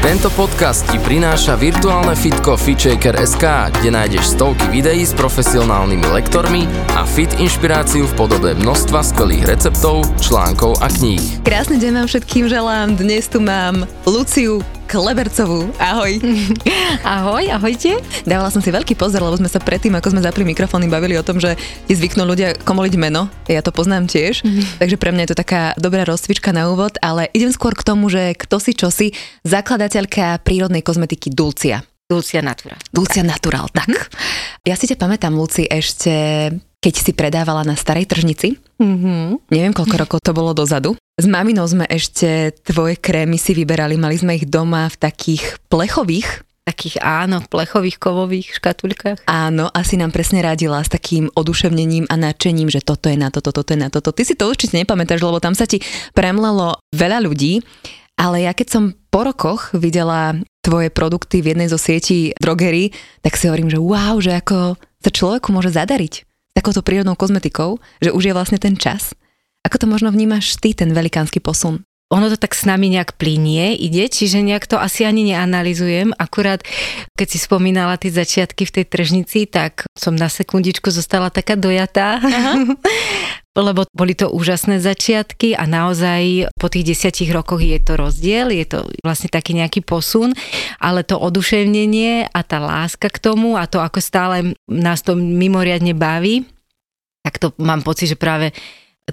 Tento podcast ti prináša virtuálne fitko FitShaker.sk, kde nájdeš stovky videí s profesionálnymi lektormi a fit inšpiráciu v podobe množstva skvelých receptov, článkov a kníh. Krásny deň vám všetkým želám. Dnes tu mám Luciu Klebercovú. Ahoj. Ahoj, ahojte. Dávala som si veľký pozor, lebo sme sa predtým, ako sme zapli mikrofóny, bavili o tom, že ti zvyknú ľudia komoliť meno. Ja to poznám tiež. Mm-hmm. Takže pre mňa je to taká dobrá rozcvička na úvod, ale idem skôr k tomu, že kto si čo si, zakladateľka prírodnej kozmetiky Dulcia. Dulcia Natural. Dulcia Natural, tak. Mm-hmm. Ja si ťa pamätám, Luci, ešte keď si predávala na starej tržnici. Mm-hmm. Neviem, koľko rokov to bolo dozadu. S maminou sme ešte tvoje krémy si vyberali, mali sme ich doma v takých plechových takých áno, plechových, kovových škatulkách. Áno, asi nám presne radila s takým oduševnením a nadšením, že toto je na toto, toto je na toto. Ty si to určite nepamätáš, lebo tam sa ti premlelo veľa ľudí, ale ja keď som po rokoch videla tvoje produkty v jednej zo sietí drogery, tak si hovorím, že wow, že ako sa človeku môže zadariť takouto prírodnou kozmetikou, že už je vlastne ten čas. Ako to možno vnímaš ty, ten velikánsky posun? ono to tak s nami nejak plinie, ide, čiže nejak to asi ani neanalizujem. Akurát, keď si spomínala tie začiatky v tej tržnici, tak som na sekundičku zostala taká dojatá. lebo boli to úžasné začiatky a naozaj po tých desiatich rokoch je to rozdiel, je to vlastne taký nejaký posun, ale to oduševnenie a tá láska k tomu a to, ako stále nás to mimoriadne baví, tak to mám pocit, že práve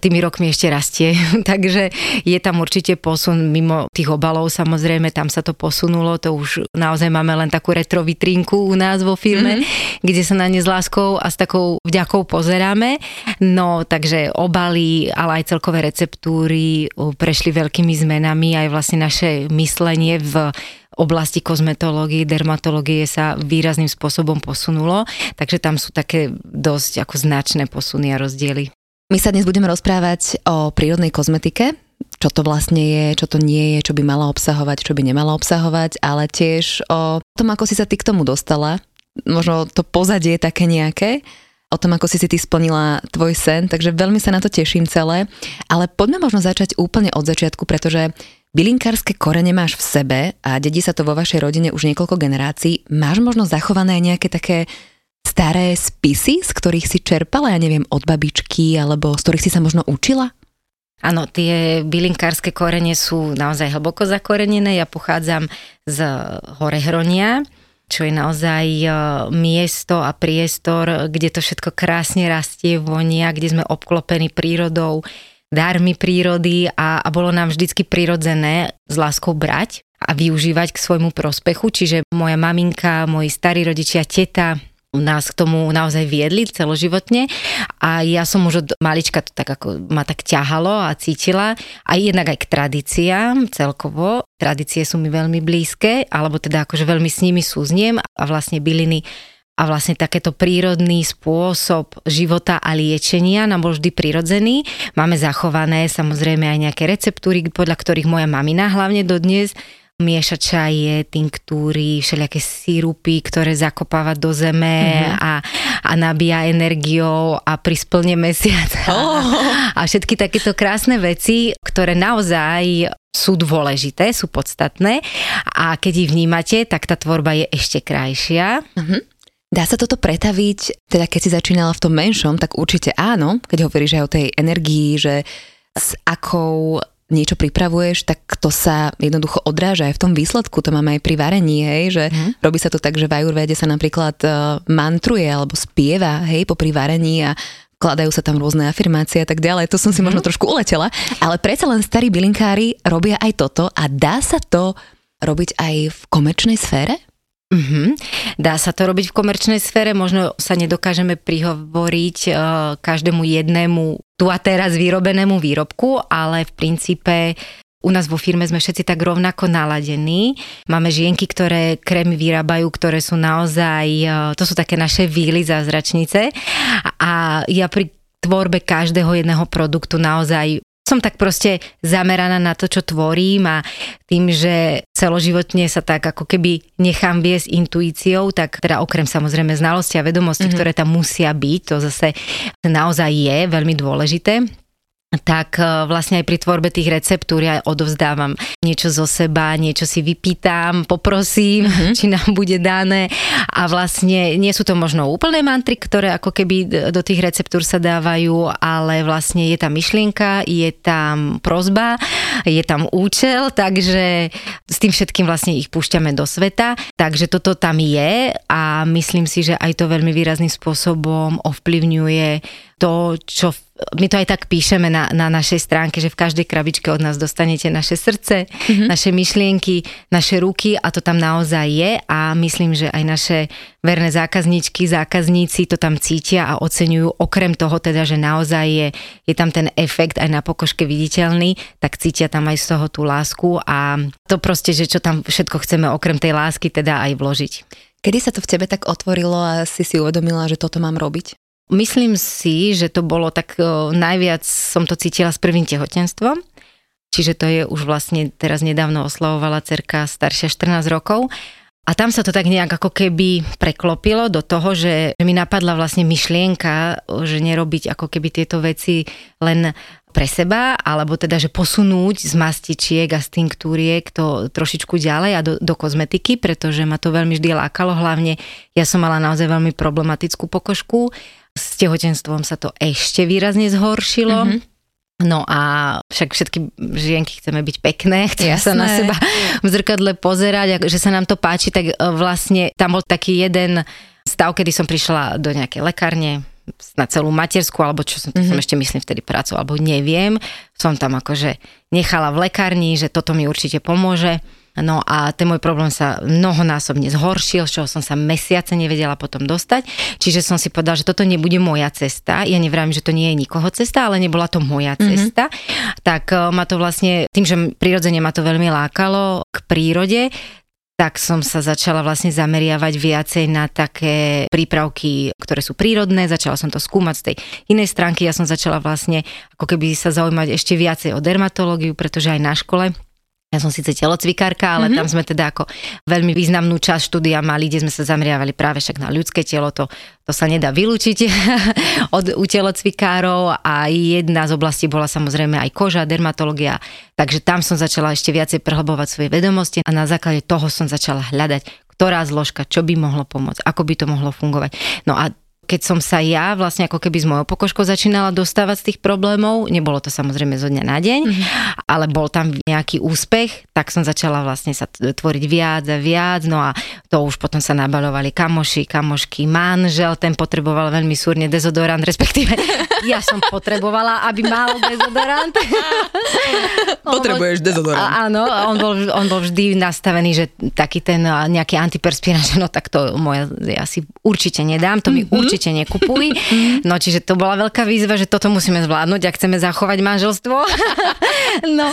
tými rokmi ešte rastie. Takže je tam určite posun mimo tých obalov, samozrejme, tam sa to posunulo, to už naozaj máme len takú retro vitrínku u nás vo firme, mm-hmm. kde sa na ne s láskou a s takou vďakou pozeráme. No, takže obaly, ale aj celkové receptúry prešli veľkými zmenami, aj vlastne naše myslenie v oblasti kozmetológie, dermatológie sa výrazným spôsobom posunulo, takže tam sú také dosť ako značné posuny a rozdiely. My sa dnes budeme rozprávať o prírodnej kozmetike, čo to vlastne je, čo to nie je, čo by mala obsahovať, čo by nemala obsahovať, ale tiež o tom, ako si sa ty k tomu dostala, možno to pozadie také nejaké, o tom, ako si si ty splnila tvoj sen, takže veľmi sa na to teším celé. Ale poďme možno začať úplne od začiatku, pretože bylinkárske korene máš v sebe a dedí sa to vo vašej rodine už niekoľko generácií. Máš možno zachované nejaké také staré spisy, z ktorých si čerpala, ja neviem, od babičky, alebo z ktorých si sa možno učila? Áno, tie bylinkárske korene sú naozaj hlboko zakorenené. Ja pochádzam z Horehronia, čo je naozaj e, miesto a priestor, kde to všetko krásne rastie, vonia, kde sme obklopení prírodou, dármi prírody a, a bolo nám vždycky prirodzené s láskou brať a využívať k svojmu prospechu. Čiže moja maminka, moji starí rodičia, teta, nás k tomu naozaj viedli celoživotne a ja som už od malička to tak ako ma tak ťahalo a cítila aj jednak aj k tradíciám celkovo. Tradície sú mi veľmi blízke, alebo teda akože veľmi s nimi súzniem a vlastne byliny a vlastne takéto prírodný spôsob života a liečenia nám bol vždy prirodzený. Máme zachované samozrejme aj nejaké receptúry, podľa ktorých moja mamina hlavne dodnes mieša čaje, tinktúry, všelijaké sírupy, ktoré zakopáva do zeme mm-hmm. a, a nabíja energiou a pri splne mesiaca. Oh. A všetky takéto krásne veci, ktoré naozaj sú dôležité, sú podstatné a keď ich vnímate, tak tá tvorba je ešte krajšia. Mm-hmm. Dá sa toto pretaviť, teda keď si začínala v tom menšom, tak určite áno, keď hovoríš aj o tej energii, že s akou niečo pripravuješ, tak to sa jednoducho odráža aj v tom výsledku. To máme aj pri varení, hej, že mm. robí sa to tak, že v ajurvede sa napríklad uh, mantruje alebo spieva, hej, po varení a kladajú sa tam rôzne afirmácie a tak ďalej. To som si mm. možno trošku uletela, ale predsa len starí bylinkári robia aj toto a dá sa to robiť aj v komerčnej sfére? Mm-hmm. Dá sa to robiť v komerčnej sfére, možno sa nedokážeme prihovoriť uh, každému jednému tu a teraz vyrobenému výrobku, ale v princípe u nás vo firme sme všetci tak rovnako naladení. Máme žienky, ktoré krémy vyrábajú, ktoré sú naozaj, uh, to sú také naše výly zázračnice a ja pri tvorbe každého jedného produktu naozaj som tak proste zameraná na to, čo tvorím a tým, že celoživotne sa tak ako keby nechám viesť intuíciou, tak teda okrem samozrejme znalosti a vedomosti, mm-hmm. ktoré tam musia byť, to zase naozaj je veľmi dôležité tak e, vlastne aj pri tvorbe tých receptúr ja odovzdávam niečo zo seba, niečo si vypýtam, poprosím, mm-hmm. či nám bude dané a vlastne nie sú to možno úplné mantry, ktoré ako keby do tých receptúr sa dávajú, ale vlastne je tam myšlienka, je tam prozba, je tam účel, takže s tým všetkým vlastne ich púšťame do sveta, takže toto tam je a myslím si, že aj to veľmi výrazným spôsobom ovplyvňuje to, čo my to aj tak píšeme na, na našej stránke, že v každej krabičke od nás dostanete naše srdce, mm-hmm. naše myšlienky, naše ruky a to tam naozaj je a myslím, že aj naše verné zákazníčky, zákazníci to tam cítia a oceňujú. Okrem toho teda, že naozaj je, je tam ten efekt aj na pokožke viditeľný, tak cítia tam aj z toho tú lásku a to proste, že čo tam všetko chceme okrem tej lásky teda aj vložiť. Kedy sa to v tebe tak otvorilo a si si uvedomila, že toto mám robiť? Myslím si, že to bolo tak najviac som to cítila s prvým tehotenstvom. Čiže to je už vlastne teraz nedávno oslavovala cerka staršia 14 rokov. A tam sa to tak nejak ako keby preklopilo do toho, že, mi napadla vlastne myšlienka, že nerobiť ako keby tieto veci len pre seba, alebo teda, že posunúť z mastičiek a z tinktúriek to trošičku ďalej a do, do kozmetiky, pretože ma to veľmi vždy lákalo, hlavne ja som mala naozaj veľmi problematickú pokožku s tehotenstvom sa to ešte výrazne zhoršilo. Mm-hmm. No a však všetky žienky chceme byť pekné, chceme Jasné. sa na seba v zrkadle pozerať, a že sa nám to páči, tak e, vlastne tam bol taký jeden stav, kedy som prišla do nejakej lekárne na celú matersku, alebo čo som, mm-hmm. som ešte myslím vtedy pracovala, alebo neviem. Som tam akože nechala v lekárni, že toto mi určite pomôže. No a ten môj problém sa mnohonásobne zhoršil, z čoho som sa mesiace nevedela potom dostať. Čiže som si povedala, že toto nebude moja cesta. Ja nevrám, že to nie je nikoho cesta, ale nebola to moja mhm. cesta. Mm-hmm. Tak e, ma to vlastne, tým, že prirodzene ma to veľmi lákalo k prírode, tak som sa začala vlastne zameriavať viacej na také prípravky, ktoré sú prírodné. Začala som to skúmať z tej inej stránky. Ja som začala vlastne ako keby sa zaujímať ešte viacej o dermatológiu, pretože aj na škole ja som síce telocvikárka, ale mm-hmm. tam sme teda ako veľmi významnú časť štúdia mali, kde sme sa zameriavali práve však na ľudské telo, to, to sa nedá vylúčiť od u telocvikárov a jedna z oblastí bola samozrejme aj koža, dermatológia, takže tam som začala ešte viacej prehlbovať svoje vedomosti a na základe toho som začala hľadať, ktorá zložka, čo by mohlo pomôcť, ako by to mohlo fungovať. No a keď som sa ja vlastne ako keby s mojou pokožkou začínala dostávať z tých problémov, nebolo to samozrejme zo dňa na deň, mm-hmm. ale bol tam nejaký úspech, tak som začala vlastne sa tvoriť viac a viac, no a to už potom sa nabalovali kamoši, kamošky, manžel, ten potreboval veľmi súrne dezodorant, respektíve ja som potrebovala, aby mal dezodorant. Potrebuješ dezodorant. A, áno, on bol, on bol vždy nastavený, že taký ten nejaký antiperspirant, no tak to moja, ja si určite nedám, to mi mm-hmm. určite určite nekupuj. No čiže to bola veľká výzva, že toto musíme zvládnuť, ak chceme zachovať manželstvo. no,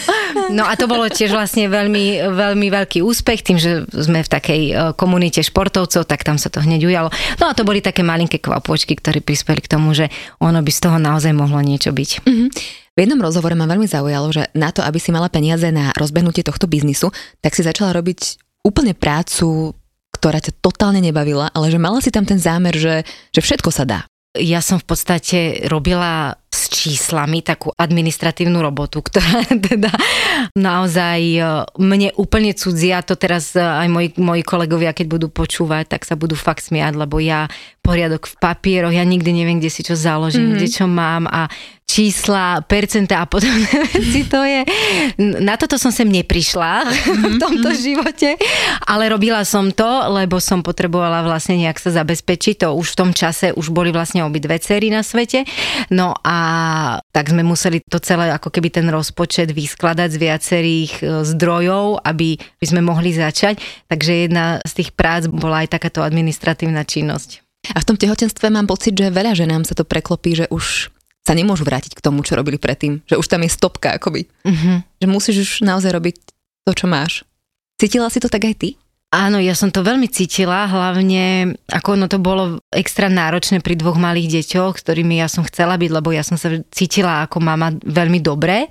no a to bolo tiež vlastne veľmi, veľmi veľký úspech, tým, že sme v takej e, komunite športovcov, tak tam sa to hneď ujalo. No a to boli také malinké kvapôčky, ktoré prispeli k tomu, že ono by z toho naozaj mohlo niečo byť. Mm-hmm. V jednom rozhovore ma veľmi zaujalo, že na to, aby si mala peniaze na rozbehnutie tohto biznisu, tak si začala robiť úplne prácu ktorá ťa totálne nebavila, ale že mala si tam ten zámer, že, že všetko sa dá. Ja som v podstate robila s číslami takú administratívnu robotu, ktorá teda naozaj e, mne úplne cudzia. To teraz e, aj moji, moji kolegovia, keď budú počúvať, tak sa budú fakt smiať, lebo ja poriadok v papieroch, ja nikdy neviem, kde si čo založím, mm-hmm. kde čo mám a čísla, percentá a podobné veci, to je... Na toto som sem neprišla v tomto mhm. živote, ale robila som to, lebo som potrebovala vlastne nejak sa zabezpečiť. To už v tom čase už boli vlastne obidve cery na svete. No a tak sme museli to celé ako keby ten rozpočet vyskladať z viacerých e, zdrojov, aby by sme mohli začať. Takže jedna z tých prác bola aj takáto administratívna činnosť. A v tom tehotenstve mám pocit, že veľa ženám sa to preklopí, že už sa nemôžu vrátiť k tomu, čo robili predtým. Že už tam je stopka akoby. Uh-huh. Že musíš už naozaj robiť to, čo máš. Cítila si to tak aj ty? Áno, ja som to veľmi cítila, hlavne ako ono to bolo extra náročné pri dvoch malých deťoch, ktorými ja som chcela byť, lebo ja som sa cítila ako mama veľmi dobre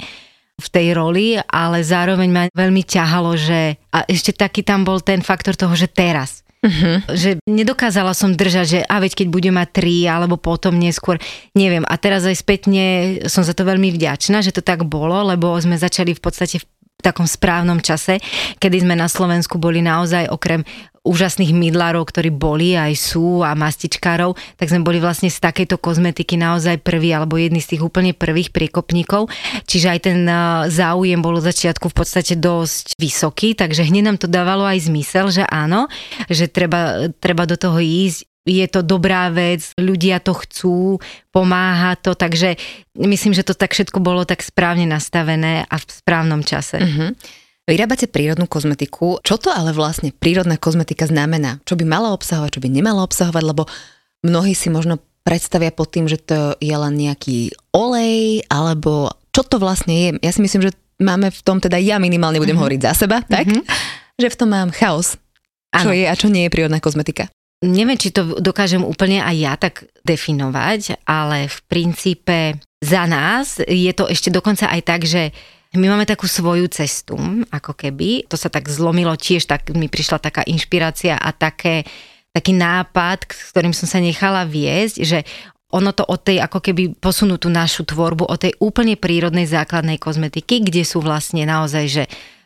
v tej roli, ale zároveň ma veľmi ťahalo, že a ešte taký tam bol ten faktor toho, že teraz. Uh-huh. Že nedokázala som držať, že a veď keď budem mať tri alebo potom neskôr, neviem. A teraz aj spätne som za to veľmi vďačná, že to tak bolo, lebo sme začali v podstate v takom správnom čase, kedy sme na Slovensku boli naozaj okrem úžasných mydlárov, ktorí boli aj sú a mastičkárov, tak sme boli vlastne z takejto kozmetiky naozaj prvý alebo jedný z tých úplne prvých priekopníkov. Čiže aj ten záujem bol od začiatku v podstate dosť vysoký, takže hneď nám to dávalo aj zmysel, že áno, že treba, treba do toho ísť je to dobrá vec, ľudia to chcú, pomáha to, takže myslím, že to tak všetko bolo tak správne nastavené a v správnom čase. Uh-huh. Vyrábate prírodnú kozmetiku. Čo to ale vlastne prírodná kozmetika znamená? Čo by mala obsahovať, čo by nemala obsahovať, lebo mnohí si možno predstavia pod tým, že to je len nejaký olej, alebo čo to vlastne je. Ja si myslím, že máme v tom, teda ja minimálne budem uh-huh. hovoriť za seba, tak? Uh-huh. Že v tom mám chaos. Čo ano. je a čo nie je prírodná kozmetika neviem, či to dokážem úplne aj ja tak definovať, ale v princípe za nás je to ešte dokonca aj tak, že my máme takú svoju cestu, ako keby. To sa tak zlomilo tiež, tak mi prišla taká inšpirácia a také, taký nápad, s ktorým som sa nechala viesť, že ono to od tej ako keby posunú tú našu tvorbu od tej úplne prírodnej základnej kozmetiky, kde sú vlastne naozaj, že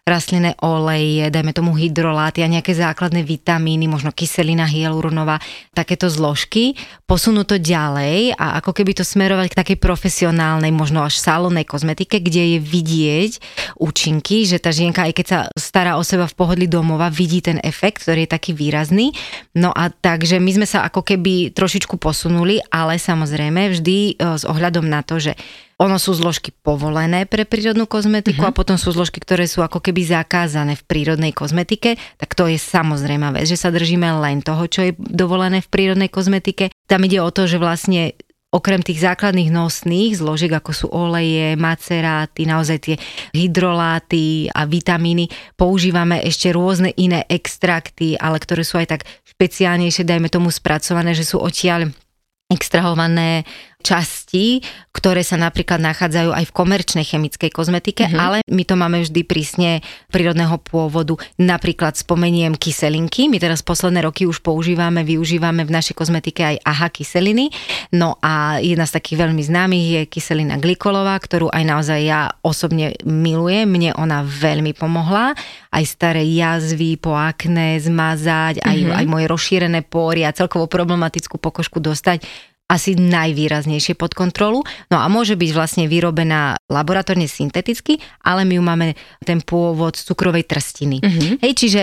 rastlinné oleje, dajme tomu hydroláty a nejaké základné vitamíny, možno kyselina hyaluronová, takéto zložky, posunú to ďalej a ako keby to smerovať k takej profesionálnej, možno až salónnej kozmetike, kde je vidieť účinky, že tá žienka, aj keď sa stará o seba v pohodli domova, vidí ten efekt, ktorý je taký výrazný. No a takže my sme sa ako keby trošičku posunuli, ale samozrejme vždy e, s ohľadom na to, že ono sú zložky povolené pre prírodnú kozmetiku uh-huh. a potom sú zložky, ktoré sú ako keby zakázané v prírodnej kozmetike, tak to je samozrejme vec, že sa držíme len toho, čo je dovolené v prírodnej kozmetike. Tam ide o to, že vlastne okrem tých základných nosných zložiek, ako sú oleje, maceráty, naozaj tie hydroláty a vitamíny, používame ešte rôzne iné extrakty, ale ktoré sú aj tak špeciálnejšie, dajme tomu spracované, že sú odtiaľ extrahované časti, ktoré sa napríklad nachádzajú aj v komerčnej chemickej kozmetike, mm-hmm. ale my to máme vždy prísne prírodného pôvodu. Napríklad spomeniem kyselinky, my teraz posledné roky už používame, využívame v našej kozmetike aj AHA kyseliny. No a jedna z takých veľmi známych je kyselina glikolová, ktorú aj naozaj ja osobne milujem. Mne ona veľmi pomohla. Aj staré jazvy po akné zmazať, aj, mm-hmm. aj moje rozšírené pory a celkovo problematickú pokožku dostať asi najvýraznejšie pod kontrolu. No a môže byť vlastne vyrobená laboratórne synteticky, ale my ju máme ten pôvod z cukrovej trstiny. Mm-hmm. Hej, čiže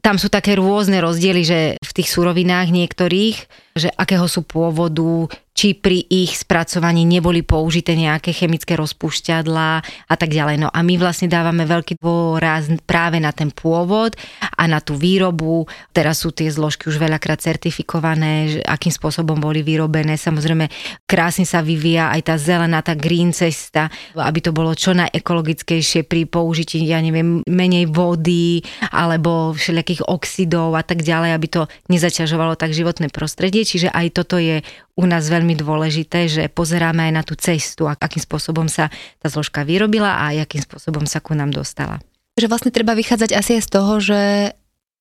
tam sú také rôzne rozdiely, že v tých surovinách niektorých, že akého sú pôvodu, či pri ich spracovaní neboli použité nejaké chemické rozpúšťadlá a tak ďalej. No a my vlastne dávame veľký dôraz práve na ten pôvod a na tú výrobu. Teraz sú tie zložky už veľakrát certifikované, akým spôsobom boli vyrobené. Samozrejme, krásne sa vyvíja aj tá zelená, tá green cesta, aby to bolo čo najekologickejšie pri použití, ja neviem, menej vody alebo všelijakých oxidov a tak ďalej, aby to nezaťažovalo tak životné prostredie. Čiže aj toto je u nás veľmi dôležité, že pozeráme aj na tú cestu, akým spôsobom sa tá zložka vyrobila a akým spôsobom sa ku nám dostala. Že vlastne treba vychádzať asi aj z toho, že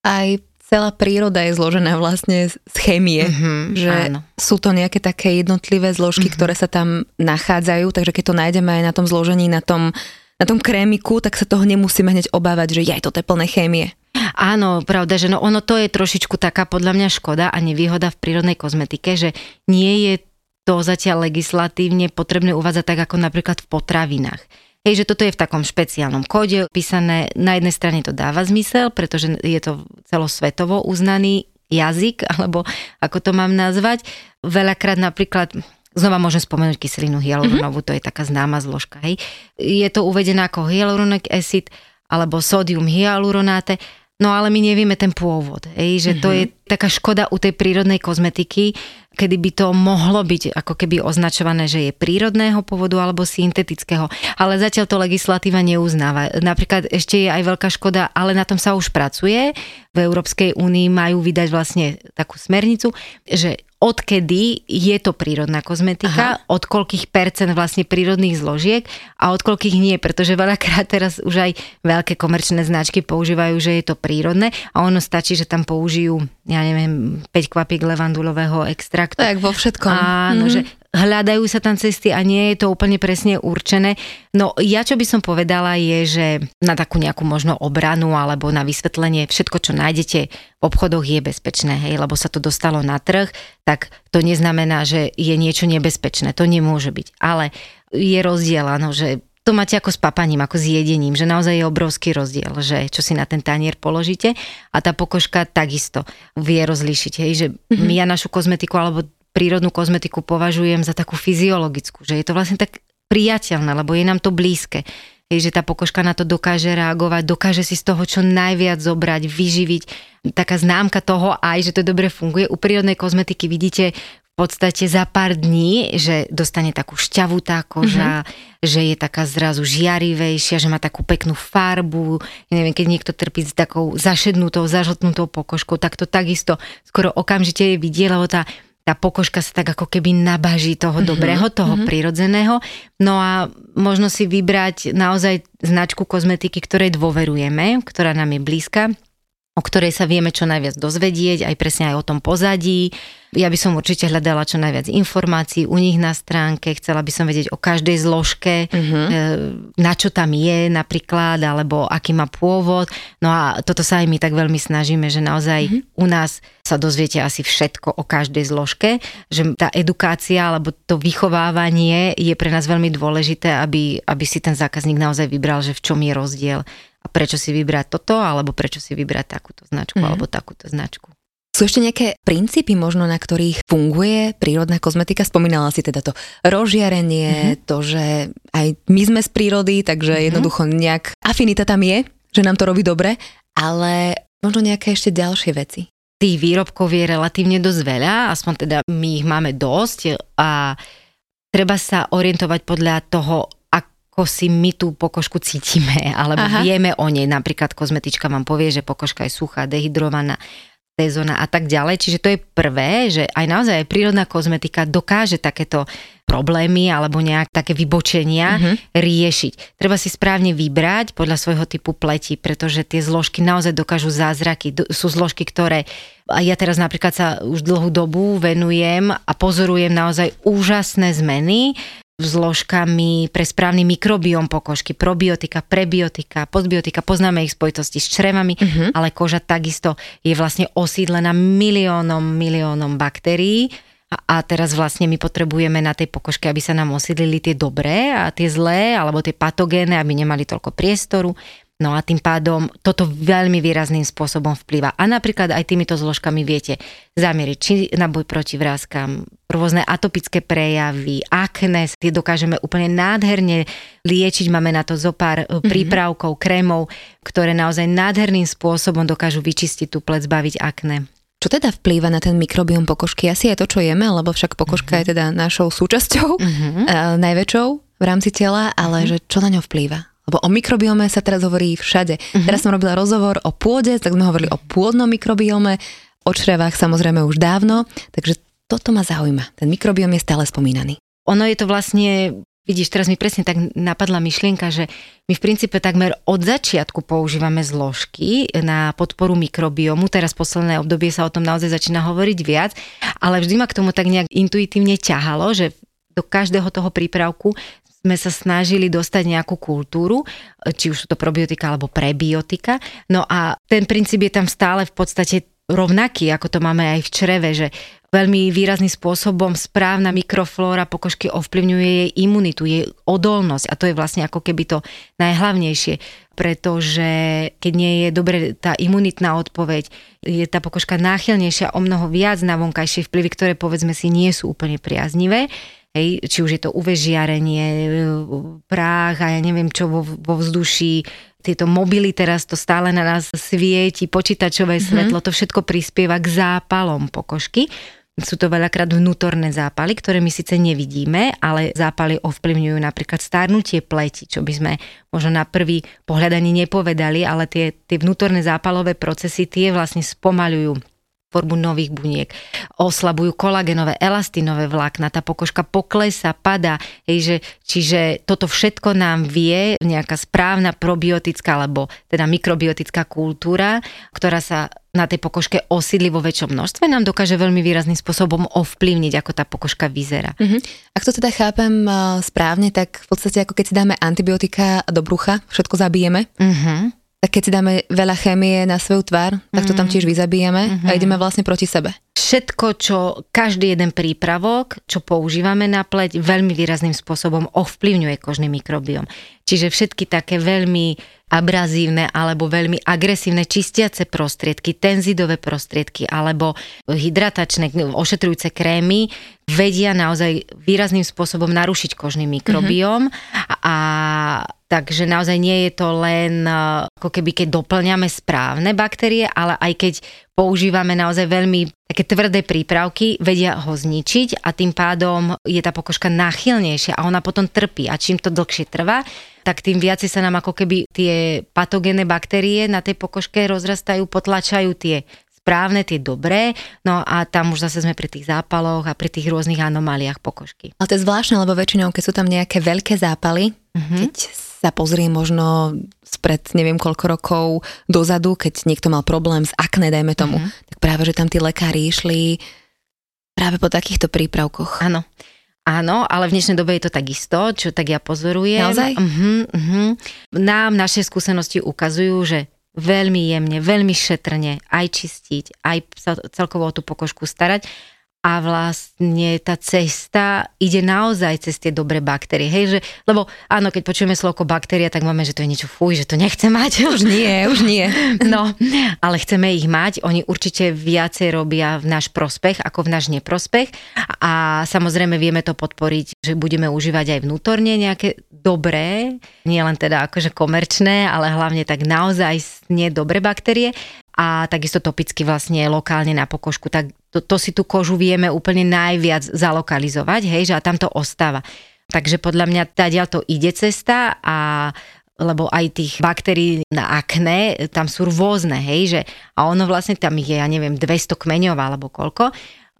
aj celá príroda je zložená vlastne z chémie, mm-hmm, že áno. sú to nejaké také jednotlivé zložky, mm-hmm. ktoré sa tam nachádzajú, takže keď to nájdeme aj na tom zložení, na tom, na tom krémiku, tak sa toho nemusíme hneď obávať, že aj to je plné chémie. Áno, pravda, že no ono to je trošičku taká podľa mňa škoda a nevýhoda v prírodnej kozmetike, že nie je to zatiaľ legislatívne potrebné uvádzať tak ako napríklad v potravinách. Hej, že toto je v takom špeciálnom kóde písané. Na jednej strane to dáva zmysel, pretože je to celosvetovo uznaný jazyk, alebo ako to mám nazvať. Veľakrát napríklad Znova môžem spomenúť kyselinu hyaluronovú, mm-hmm. to je taká známa zložka. Hej. Je to uvedené ako hyaluronic acid alebo sodium hyaluronáte No ale my nevieme ten pôvod, hej, že mm-hmm. to je taká škoda u tej prírodnej kozmetiky, kedy by to mohlo byť ako keby označované, že je prírodného pôvodu alebo syntetického. Ale zatiaľ to legislatíva neuznáva. Napríklad ešte je aj veľká škoda, ale na tom sa už pracuje. V Európskej únii majú vydať vlastne takú smernicu, že odkedy je to prírodná kozmetika, Aha. od koľkých percent vlastne prírodných zložiek a od koľkých nie, pretože veľakrát teraz už aj veľké komerčné značky používajú, že je to prírodné a ono stačí, že tam použijú, ja neviem, 5 kvapík levandulového extraktu. Tak vo všetkom. Áno, mm-hmm. že hľadajú sa tam cesty a nie je to úplne presne určené. No ja čo by som povedala je, že na takú nejakú možno obranu alebo na vysvetlenie všetko, čo nájdete v obchodoch je bezpečné, hej, lebo sa to dostalo na trh, tak to neznamená, že je niečo nebezpečné. To nemôže byť. Ale je rozdiel, áno, že to máte ako s papaním, ako s jedením, že naozaj je obrovský rozdiel, že čo si na ten tanier položíte a tá pokožka takisto vie rozlíšiť, hej, že mm-hmm. ja našu kozmetiku alebo prírodnú kozmetiku považujem za takú fyziologickú, že je to vlastne tak priateľné, lebo je nám to blízke. Je, že tá pokožka na to dokáže reagovať, dokáže si z toho čo najviac zobrať, vyživiť. Taká známka toho aj, že to dobre funguje. U prírodnej kozmetiky vidíte v podstate za pár dní, že dostane takú šťavu tá koža, mm-hmm. že je taká zrazu žiarivejšia, že má takú peknú farbu. Ja neviem, keď niekto trpí s takou zašednutou, zažltnutou pokožkou, tak to takisto skoro okamžite je vidieť, lebo tá tá pokožka sa tak ako keby nabaží toho mm-hmm. dobrého, toho mm-hmm. prirodzeného. No a možno si vybrať naozaj značku kozmetiky, ktorej dôverujeme, ktorá nám je blízka, o ktorej sa vieme čo najviac dozvedieť, aj presne aj o tom pozadí, ja by som určite hľadala čo najviac informácií u nich na stránke, chcela by som vedieť o každej zložke, uh-huh. na čo tam je napríklad, alebo aký má pôvod. No a toto sa aj my tak veľmi snažíme, že naozaj uh-huh. u nás sa dozviete asi všetko o každej zložke, že tá edukácia alebo to vychovávanie je pre nás veľmi dôležité, aby, aby si ten zákazník naozaj vybral, že v čom je rozdiel a prečo si vybrať toto, alebo prečo si vybrať takúto značku, uh-huh. alebo takúto značku. Sú ešte nejaké princípy možno, na ktorých funguje prírodná kozmetika? Spomínala si teda to rozžiarenie, mm-hmm. to, že aj my sme z prírody, takže mm-hmm. jednoducho nejak afinita tam je, že nám to robí dobre, ale možno nejaké ešte ďalšie veci. Tých výrobkov je relatívne dosť veľa, aspoň teda my ich máme dosť a treba sa orientovať podľa toho, ako si my tú pokožku cítime, alebo Aha. vieme o nej. Napríklad kozmetička vám povie, že pokožka je suchá, dehydrovaná T-zóna a tak ďalej. Čiže to je prvé, že aj naozaj aj prírodná kozmetika dokáže takéto problémy alebo nejak také vybočenia mm-hmm. riešiť. Treba si správne vybrať podľa svojho typu pleti, pretože tie zložky naozaj dokážu zázraky. Sú zložky, ktoré a ja teraz napríklad sa už dlhú dobu venujem a pozorujem naozaj úžasné zmeny zložkami pre správny mikrobióm pokožky, probiotika, prebiotika, postbiotika, poznáme ich spojitosti s črevami, uh-huh. ale koža takisto je vlastne osídlená miliónom, miliónom baktérií a teraz vlastne my potrebujeme na tej pokožke, aby sa nám osídlili tie dobré a tie zlé, alebo tie patogénne, aby nemali toľko priestoru. No a tým pádom toto veľmi výrazným spôsobom vplýva. A napríklad aj týmito zložkami viete zamieriť či na boj proti vrázkam, rôzne atopické prejavy, akné, tie dokážeme úplne nádherne liečiť. Máme na to zo pár mm-hmm. prípravkov, krémov, ktoré naozaj nádherným spôsobom dokážu vyčistiť tú plec, zbaviť akné. Čo teda vplýva na ten mikrobiom pokožky? Asi je to, čo jeme, lebo však pokožka mm-hmm. je teda našou súčasťou, mm-hmm. uh, najväčšou v rámci tela, ale mm-hmm. že čo na ňo vplýva? Lebo o mikrobiome sa teraz hovorí všade. Uh-huh. Teraz som robila rozhovor o pôde, tak sme hovorili o pôdnom mikrobiome, o črevách samozrejme už dávno, takže toto ma zaujíma. Ten mikrobiom je stále spomínaný. Ono je to vlastne, vidíš, teraz mi presne tak napadla myšlienka, že my v princípe takmer od začiatku používame zložky na podporu mikrobiomu. Teraz posledné obdobie sa o tom naozaj začína hovoriť viac, ale vždy ma k tomu tak nejak intuitívne ťahalo, že do každého toho prípravku sme sa snažili dostať nejakú kultúru, či už sú to probiotika alebo prebiotika. No a ten princíp je tam stále v podstate rovnaký, ako to máme aj v čreve, že veľmi výrazným spôsobom správna mikroflóra pokožky ovplyvňuje jej imunitu, jej odolnosť a to je vlastne ako keby to najhlavnejšie, pretože keď nie je dobre tá imunitná odpoveď, je tá pokožka náchylnejšia o mnoho viac na vonkajšie vplyvy, ktoré povedzme si nie sú úplne priaznivé hej, či už je to UV žiarenie, práh a ja neviem čo vo, vo vzduší, tieto mobily teraz to stále na nás svieti, počítačové mm-hmm. svetlo, to všetko prispieva k zápalom pokožky. Sú to veľakrát vnútorné zápaly, ktoré my síce nevidíme, ale zápaly ovplyvňujú napríklad stárnutie pleti, čo by sme možno na prvý pohľad ani nepovedali, ale tie, tie vnútorné zápalové procesy tie vlastne spomalujú tvorbu nových buniek, oslabujú kolagenové, elastinové vlákna, tá pokožka poklesa, pada, hej, že, čiže toto všetko nám vie nejaká správna probiotická alebo teda mikrobiotická kultúra, ktorá sa na tej pokožke osídli vo väčšom množstve, nám dokáže veľmi výrazným spôsobom ovplyvniť, ako tá pokožka vyzerá. Uh-huh. Ak to teda chápem uh, správne, tak v podstate ako keď si dáme antibiotika do brucha, všetko zabijeme. Uh-huh tak keď si dáme veľa chémie na svoju tvár, tak to tam mhm. tiež vyzabíjame mm-hmm. a mhm. ideme vlastne proti sebe. Všetko, čo každý jeden prípravok, čo používame na pleť, veľmi výrazným spôsobom ovplyvňuje kožný mikrobiom. Čiže všetky také veľmi abrazívne alebo veľmi agresívne čistiace prostriedky, tenzidové prostriedky alebo hydratačné, ošetrujúce krémy vedia naozaj výrazným spôsobom narušiť kožný mikrobióm mm-hmm. a Takže naozaj nie je to len ako keby keď doplňame správne baktérie, ale aj keď používame naozaj veľmi také tvrdé prípravky, vedia ho zničiť a tým pádom je tá pokožka náchylnejšia a ona potom trpí. A čím to dlhšie trvá, tak tým viacej sa nám ako keby tie patogénne baktérie na tej pokožke rozrastajú, potlačajú tie správne, tie dobré, no a tam už zase sme pri tých zápaloch a pri tých rôznych anomáliách pokožky. Ale to je zvláštne, lebo väčšinou, keď sú tam nejaké veľké zápaly, mm-hmm. keď sa pozrie možno spred neviem koľko rokov dozadu, keď niekto mal problém s akné, dajme tomu, mm-hmm. tak práve, že tam tí lekári išli práve po takýchto prípravkoch. Áno. Áno, ale v dnešnej dobe je to takisto, čo tak ja pozorujem. Naozaj? Uh-huh, uh-huh. Nám naše skúsenosti ukazujú, že veľmi jemne, veľmi šetrne aj čistiť, aj celkovo o tú pokožku starať a vlastne tá cesta ide naozaj cez tie dobré baktérie. Hej, že, lebo áno, keď počujeme slovo baktéria, tak máme, že to je niečo fuj, že to nechce mať. Už nie, už nie. No, ale chceme ich mať. Oni určite viacej robia v náš prospech ako v náš neprospech. A samozrejme vieme to podporiť, že budeme užívať aj vnútorne nejaké dobré, nie len teda akože komerčné, ale hlavne tak naozaj nie dobré baktérie a takisto topicky vlastne lokálne na pokožku, tak to, to si tú kožu vieme úplne najviac zalokalizovať, hej, že a tam to ostáva. Takže podľa mňa tá to ide cesta a lebo aj tých baktérií na akné, tam sú rôzne, hej, že a ono vlastne tam je, ja neviem, 200 kmeňov alebo koľko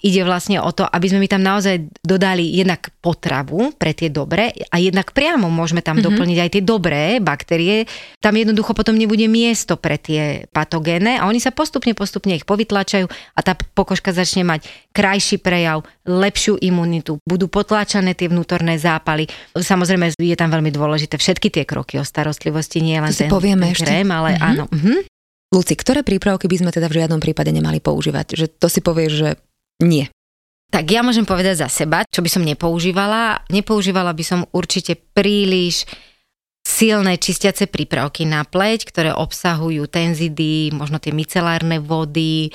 ide vlastne o to, aby sme mi tam naozaj dodali jednak potravu pre tie dobré a jednak priamo môžeme tam mm-hmm. doplniť aj tie dobré baktérie. Tam jednoducho potom nebude miesto pre tie patogéne a oni sa postupne, postupne ich povytlačajú a tá pokožka začne mať krajší prejav, lepšiu imunitu, budú potláčané tie vnútorné zápaly. Samozrejme je tam veľmi dôležité všetky tie kroky o starostlivosti, nie len ten, povieme ten krém, ešte. ale mm-hmm. áno. Mm-hmm. Luci, ktoré prípravky by sme teda v žiadnom prípade nemali používať? Že to si povieš, že nie. Tak ja môžem povedať za seba, čo by som nepoužívala. Nepoužívala by som určite príliš silné čistiace prípravky na pleť, ktoré obsahujú tenzidy, možno tie micelárne vody,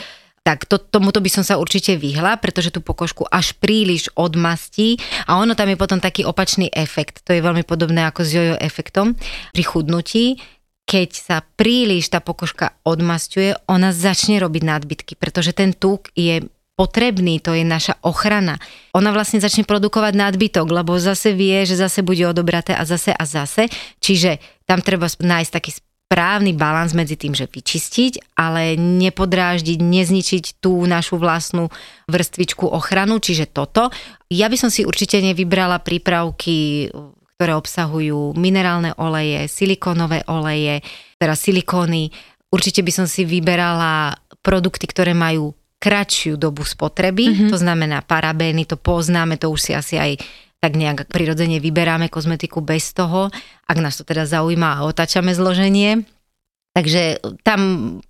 tak to, tomuto by som sa určite vyhla, pretože tú pokožku až príliš odmastí a ono tam je potom taký opačný efekt. To je veľmi podobné ako s jojo efektom pri chudnutí. Keď sa príliš tá pokožka odmastuje, ona začne robiť nadbytky, pretože ten tuk je potrebný, to je naša ochrana. Ona vlastne začne produkovať nadbytok, lebo zase vie, že zase bude odobraté a zase a zase. Čiže tam treba nájsť taký správny balans medzi tým, že vyčistiť, ale nepodráždiť, nezničiť tú našu vlastnú vrstvičku ochranu, čiže toto. Ja by som si určite nevybrala prípravky, ktoré obsahujú minerálne oleje, silikónové oleje, teda silikóny. Určite by som si vyberala produkty, ktoré majú kratšiu dobu spotreby, mm-hmm. to znamená parabény, to poznáme, to už si asi aj tak nejak prirodzene vyberáme kozmetiku bez toho, ak nás to teda zaujíma a otáčame zloženie. Takže tam,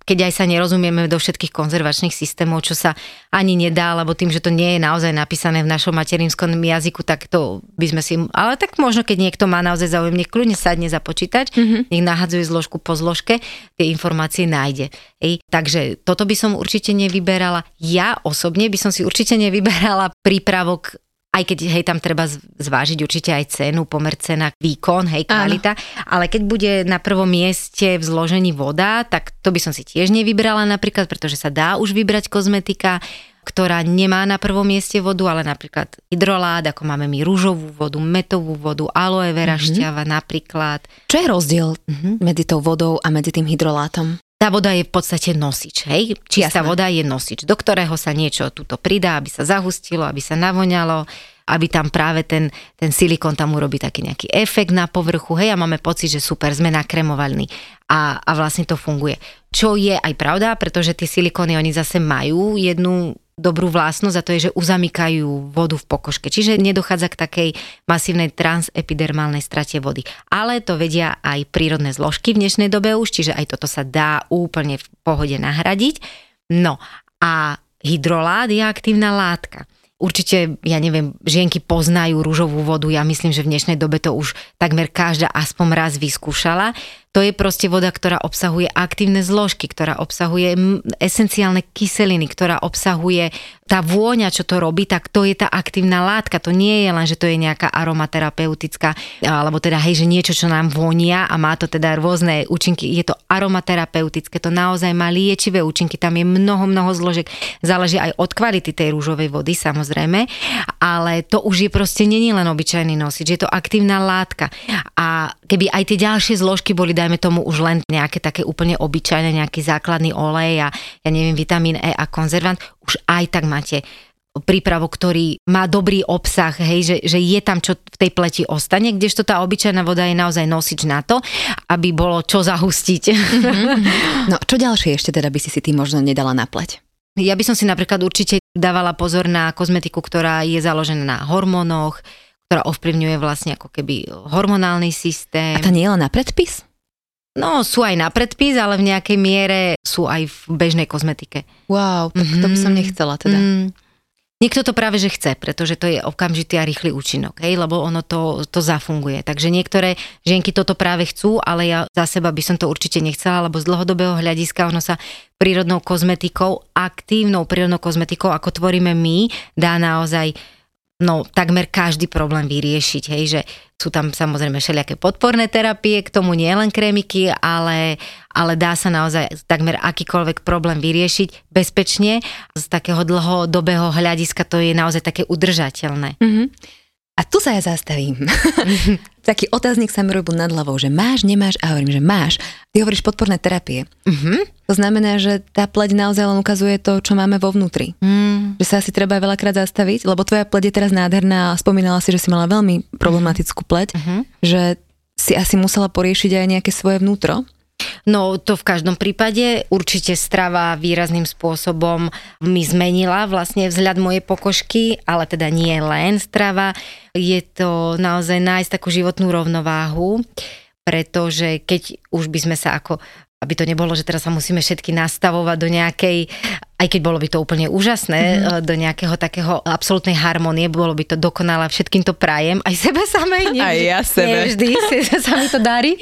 keď aj sa nerozumieme do všetkých konzervačných systémov, čo sa ani nedá, lebo tým, že to nie je naozaj napísané v našom materinskom jazyku, tak to by sme si... Ale tak možno, keď niekto má naozaj záujem, nech kľudne sadne za počítač, mm-hmm. nech nahadzuje zložku po zložke, tie informácie nájde. Ej, takže toto by som určite nevyberala. Ja osobne by som si určite nevyberala prípravok aj keď hej, tam treba zvážiť určite aj cenu, pomer cena, výkon, hej, kvalita, Áno. ale keď bude na prvom mieste v zložení voda, tak to by som si tiež nevybrala napríklad, pretože sa dá už vybrať kozmetika, ktorá nemá na prvom mieste vodu, ale napríklad hydrolát, ako máme my rúžovú vodu, metovú vodu, aloe vera mm-hmm. šťava napríklad. Čo je rozdiel mm-hmm. medzi tou vodou a medzi tým hydrolátom? Tá voda je v podstate nosič, hej? Čistá Jasné. voda je nosič, do ktorého sa niečo tuto pridá, aby sa zahustilo, aby sa navoňalo, aby tam práve ten, ten silikon tam urobí taký nejaký efekt na povrchu, hej, a máme pocit, že super, sme nakremovalní a, a vlastne to funguje. Čo je aj pravda, pretože tie silikóny, oni zase majú jednu dobrú vlastnosť a to je, že uzamykajú vodu v pokožke. Čiže nedochádza k takej masívnej transepidermálnej strate vody. Ale to vedia aj prírodné zložky v dnešnej dobe už, čiže aj toto sa dá úplne v pohode nahradiť. No a hydrolát je aktívna látka. Určite, ja neviem, žienky poznajú rúžovú vodu, ja myslím, že v dnešnej dobe to už takmer každá aspoň raz vyskúšala. To je proste voda, ktorá obsahuje aktívne zložky, ktorá obsahuje esenciálne kyseliny, ktorá obsahuje tá vôňa, čo to robí, tak to je tá aktívna látka. To nie je len, že to je nejaká aromaterapeutická, alebo teda hej, že niečo, čo nám vonia a má to teda rôzne účinky. Je to aromaterapeutické, to naozaj má liečivé účinky, tam je mnoho, mnoho zložiek. Záleží aj od kvality tej rúžovej vody, samozrejme, ale to už je proste není len obyčajný nosič, je to aktívna látka. A keby aj tie ďalšie zložky boli dajme tomu už len nejaké také úplne obyčajné, nejaký základný olej a ja neviem, vitamín E a konzervant, už aj tak máte prípravok, ktorý má dobrý obsah, hej, že, že je tam čo v tej pleti ostane, kdežto tá obyčajná voda je naozaj nosič na to, aby bolo čo zahustiť. No čo ďalšie ešte teda by si si ty možno nedala na pleť? Ja by som si napríklad určite dávala pozor na kozmetiku, ktorá je založená na hormónoch, ktorá ovplyvňuje vlastne ako keby hormonálny systém. A to nie je len na predpis? No, sú aj na predpis, ale v nejakej miere sú aj v bežnej kozmetike. Wow, tak mm-hmm. to by som mhm. nechcela teda. Mm. Niekto to práve že chce, pretože to je okamžitý a rýchly účinok, hej, lebo ono to, to zafunguje. Takže niektoré žienky toto práve chcú, ale ja za seba by som to určite nechcela, lebo z dlhodobého hľadiska ono sa prírodnou kozmetikou, aktívnou prírodnou kozmetikou, ako tvoríme my, dá naozaj no takmer každý problém vyriešiť, hej, že sú tam samozrejme všelijaké podporné terapie, k tomu nie len krémiky, ale, ale dá sa naozaj takmer akýkoľvek problém vyriešiť bezpečne. Z takého dlhodobého hľadiska to je naozaj také udržateľné. Mm-hmm. A tu sa ja zastavím. Taký otáznik sa mi robil nad hlavou, že máš, nemáš a hovorím, že máš. Ty hovoríš podporné terapie. Uh-huh. To znamená, že tá pleť naozaj len ukazuje to, čo máme vo vnútri. Mm. Že sa asi treba veľakrát zastaviť, lebo tvoja pleť je teraz nádherná a spomínala si, že si mala veľmi problematickú pleť, uh-huh. že si asi musela poriešiť aj nejaké svoje vnútro. No to v každom prípade určite strava výrazným spôsobom mi zmenila vlastne vzhľad mojej pokožky, ale teda nie len strava. Je to naozaj nájsť takú životnú rovnováhu, pretože keď už by sme sa ako aby to nebolo, že teraz sa musíme všetky nastavovať do nejakej, aj keď bolo by to úplne úžasné, mm-hmm. do nejakého takého absolútnej harmonie, bolo by to dokonalé, všetkým to prajem, aj sebe samej, nevždy, aj ja sebe. nevždy sa mi to darí,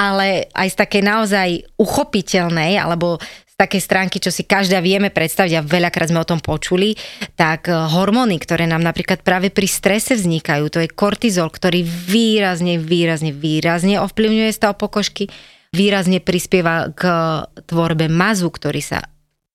ale aj z takej naozaj uchopiteľnej, alebo z takej stránky, čo si každá vieme predstaviť a veľakrát sme o tom počuli, tak eh, hormóny, ktoré nám napríklad práve pri strese vznikajú, to je kortizol, ktorý výrazne, výrazne, výrazne ovplyvňuje stav pokožky, výrazne prispieva k tvorbe mazu, ktorý sa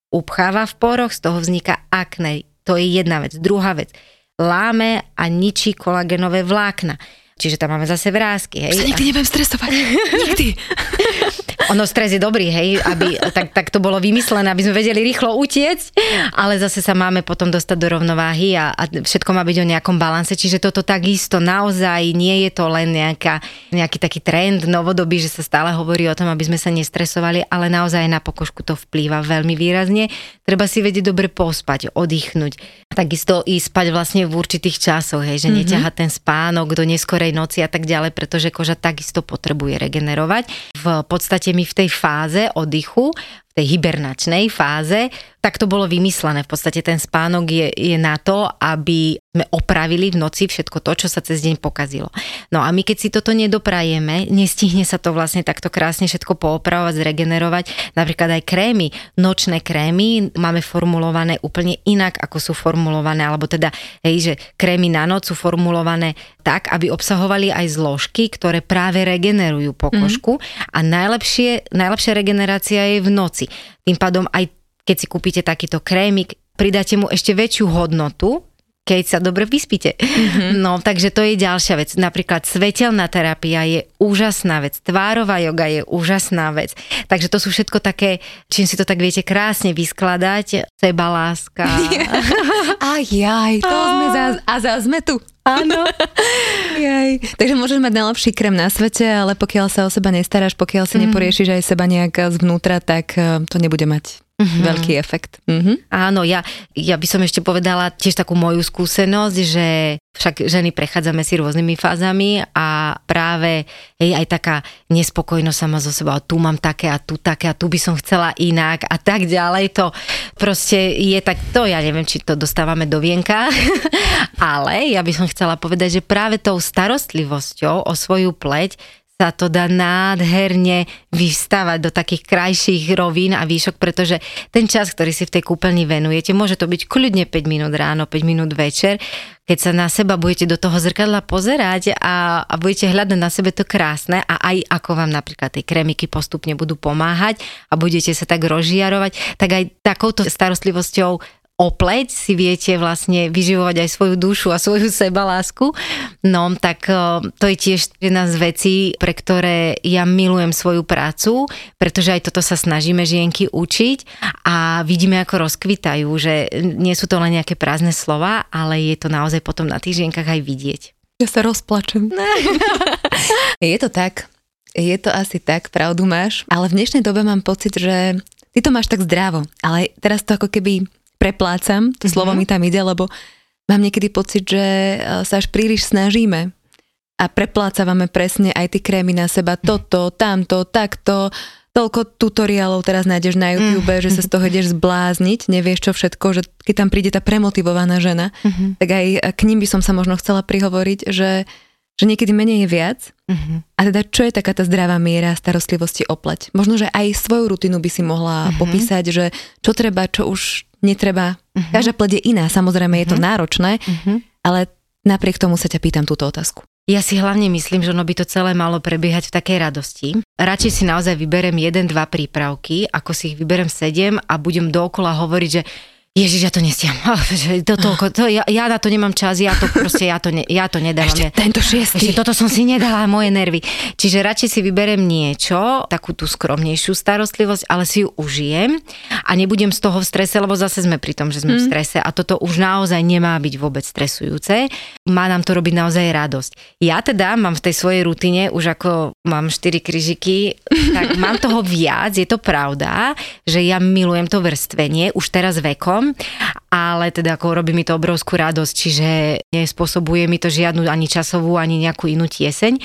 upcháva v poroch, z toho vzniká akné. To je jedna vec. Druhá vec. Láme a ničí kolagenové vlákna. Čiže tam máme zase vrázky. Hej. Sa nikdy nebudem stresovať. nikdy. ono stres je dobrý, hej, aby, tak, tak to bolo vymyslené, aby sme vedeli rýchlo utiecť, ale zase sa máme potom dostať do rovnováhy a, a všetko má byť o nejakom balanse, čiže toto takisto naozaj nie je to len nejaká, nejaký taký trend novodobý, že sa stále hovorí o tom, aby sme sa nestresovali, ale naozaj na pokožku to vplýva veľmi výrazne. Treba si vedieť dobre pospať, oddychnúť. Takisto ísť spať vlastne v určitých časoch, hej, že mm-hmm. neťahať ten spánok do neskorej noci a tak ďalej, pretože koža takisto potrebuje regenerovať. V podstate my v tej fáze oddychu, tej hibernačnej fáze, tak to bolo vymyslené. V podstate ten spánok je, je na to, aby sme opravili v noci všetko to, čo sa cez deň pokazilo. No a my keď si toto nedoprajeme, nestihne sa to vlastne takto krásne všetko poopravovať, zregenerovať. Napríklad aj krémy, nočné krémy máme formulované úplne inak, ako sú formulované, alebo teda, hej, že krémy na noc sú formulované tak, aby obsahovali aj zložky, ktoré práve regenerujú pokožku mm. a najlepšie, najlepšia regenerácia je v noci. Tým pádom aj keď si kúpite takýto krémik, pridáte mu ešte väčšiu hodnotu, keď sa dobre vyspíte. Mm-hmm. No, takže to je ďalšia vec. Napríklad svetelná terapia je úžasná vec, tvárová joga je úžasná vec. Takže to sú všetko také, čím si to tak viete krásne vyskladať, seba láska. Aj, aj, to sme za, a za sme tu. Áno. Jej. Takže môžeš mať najlepší krem na svete, ale pokiaľ sa o seba nestaráš, pokiaľ si mm. neporiešiš aj seba nejak zvnútra, tak eh, to nebude mať mm-hmm. veľký efekt. Mm-hmm. Áno, ja, ja by som ešte povedala tiež takú moju skúsenosť, že však ženy prechádzame si rôznymi fázami a práve hej, aj taká nespokojnosť sama zo seba, tu mám také a tu také a tu by som chcela inak a tak ďalej, to proste je tak, to ja neviem, či to dostávame do vienka, ale ja by som chcela povedať, že práve tou starostlivosťou o svoju pleť sa to dá nádherne vyvstávať do takých krajších rovín a výšok, pretože ten čas, ktorý si v tej kúpeľni venujete, môže to byť kľudne 5 minút ráno, 5 minút večer, keď sa na seba budete do toho zrkadla pozerať a, a budete hľadať na sebe to krásne a aj ako vám napríklad tie kremiky postupne budú pomáhať a budete sa tak rozžiarovať, tak aj takouto starostlivosťou opleť si viete vlastne vyživovať aj svoju dušu a svoju sebalásku. No, tak e, to je tiež jedna z vecí, pre ktoré ja milujem svoju prácu, pretože aj toto sa snažíme žienky učiť a vidíme, ako rozkvitajú, že nie sú to len nejaké prázdne slova, ale je to naozaj potom na tých žienkach aj vidieť. Ja sa rozplačem. je to tak. Je to asi tak, pravdu máš. Ale v dnešnej dobe mám pocit, že ty to máš tak zdravo. Ale teraz to ako keby preplácam, to mm-hmm. slovo mi tam ide, lebo mám niekedy pocit, že e, sa až príliš snažíme a preplácavame presne aj tie krémy na seba, toto, tamto, takto, toľko tutoriálov teraz nájdeš na YouTube, mm. že sa z toho ideš zblázniť, nevieš čo všetko, že keď tam príde tá premotivovaná žena, mm-hmm. tak aj k ním by som sa možno chcela prihovoriť, že, že niekedy menej je viac. Mm-hmm. A teda čo je taká tá zdravá miera starostlivosti o pleť? Možno, že aj svoju rutinu by si mohla mm-hmm. popísať, že čo treba, čo už netreba. Uh-huh. Každá pleť je iná, samozrejme je to mhm. náročné, uh-huh. ale napriek tomu sa ťa pýtam túto otázku. Ja si hlavne myslím, že ono by to celé malo prebiehať v takej radosti. Radšej si naozaj vyberem jeden, dva prípravky, ako si ich vyberem sedem a budem dookola hovoriť, že Ježiš, ja to nestiam. To, to, to, ja, ja na to nemám čas, ja to proste, ja to, ne, ja to nedávam. Ešte tento šiestý. Ešte toto som si nedala, moje nervy. Čiže radšej si vyberem niečo, takú tú skromnejšiu starostlivosť, ale si ju užijem a nebudem z toho v strese, lebo zase sme pri tom, že sme mm. v strese a toto už naozaj nemá byť vôbec stresujúce. Má nám to robiť naozaj radosť. Ja teda mám v tej svojej rutine, už ako mám 4 kryžiky, tak mám toho viac, je to pravda, že ja milujem to vrstvenie už teraz vekom, ale teda ako robí mi to obrovskú radosť, čiže nespôsobuje mi to žiadnu ani časovú, ani nejakú inú tieseň.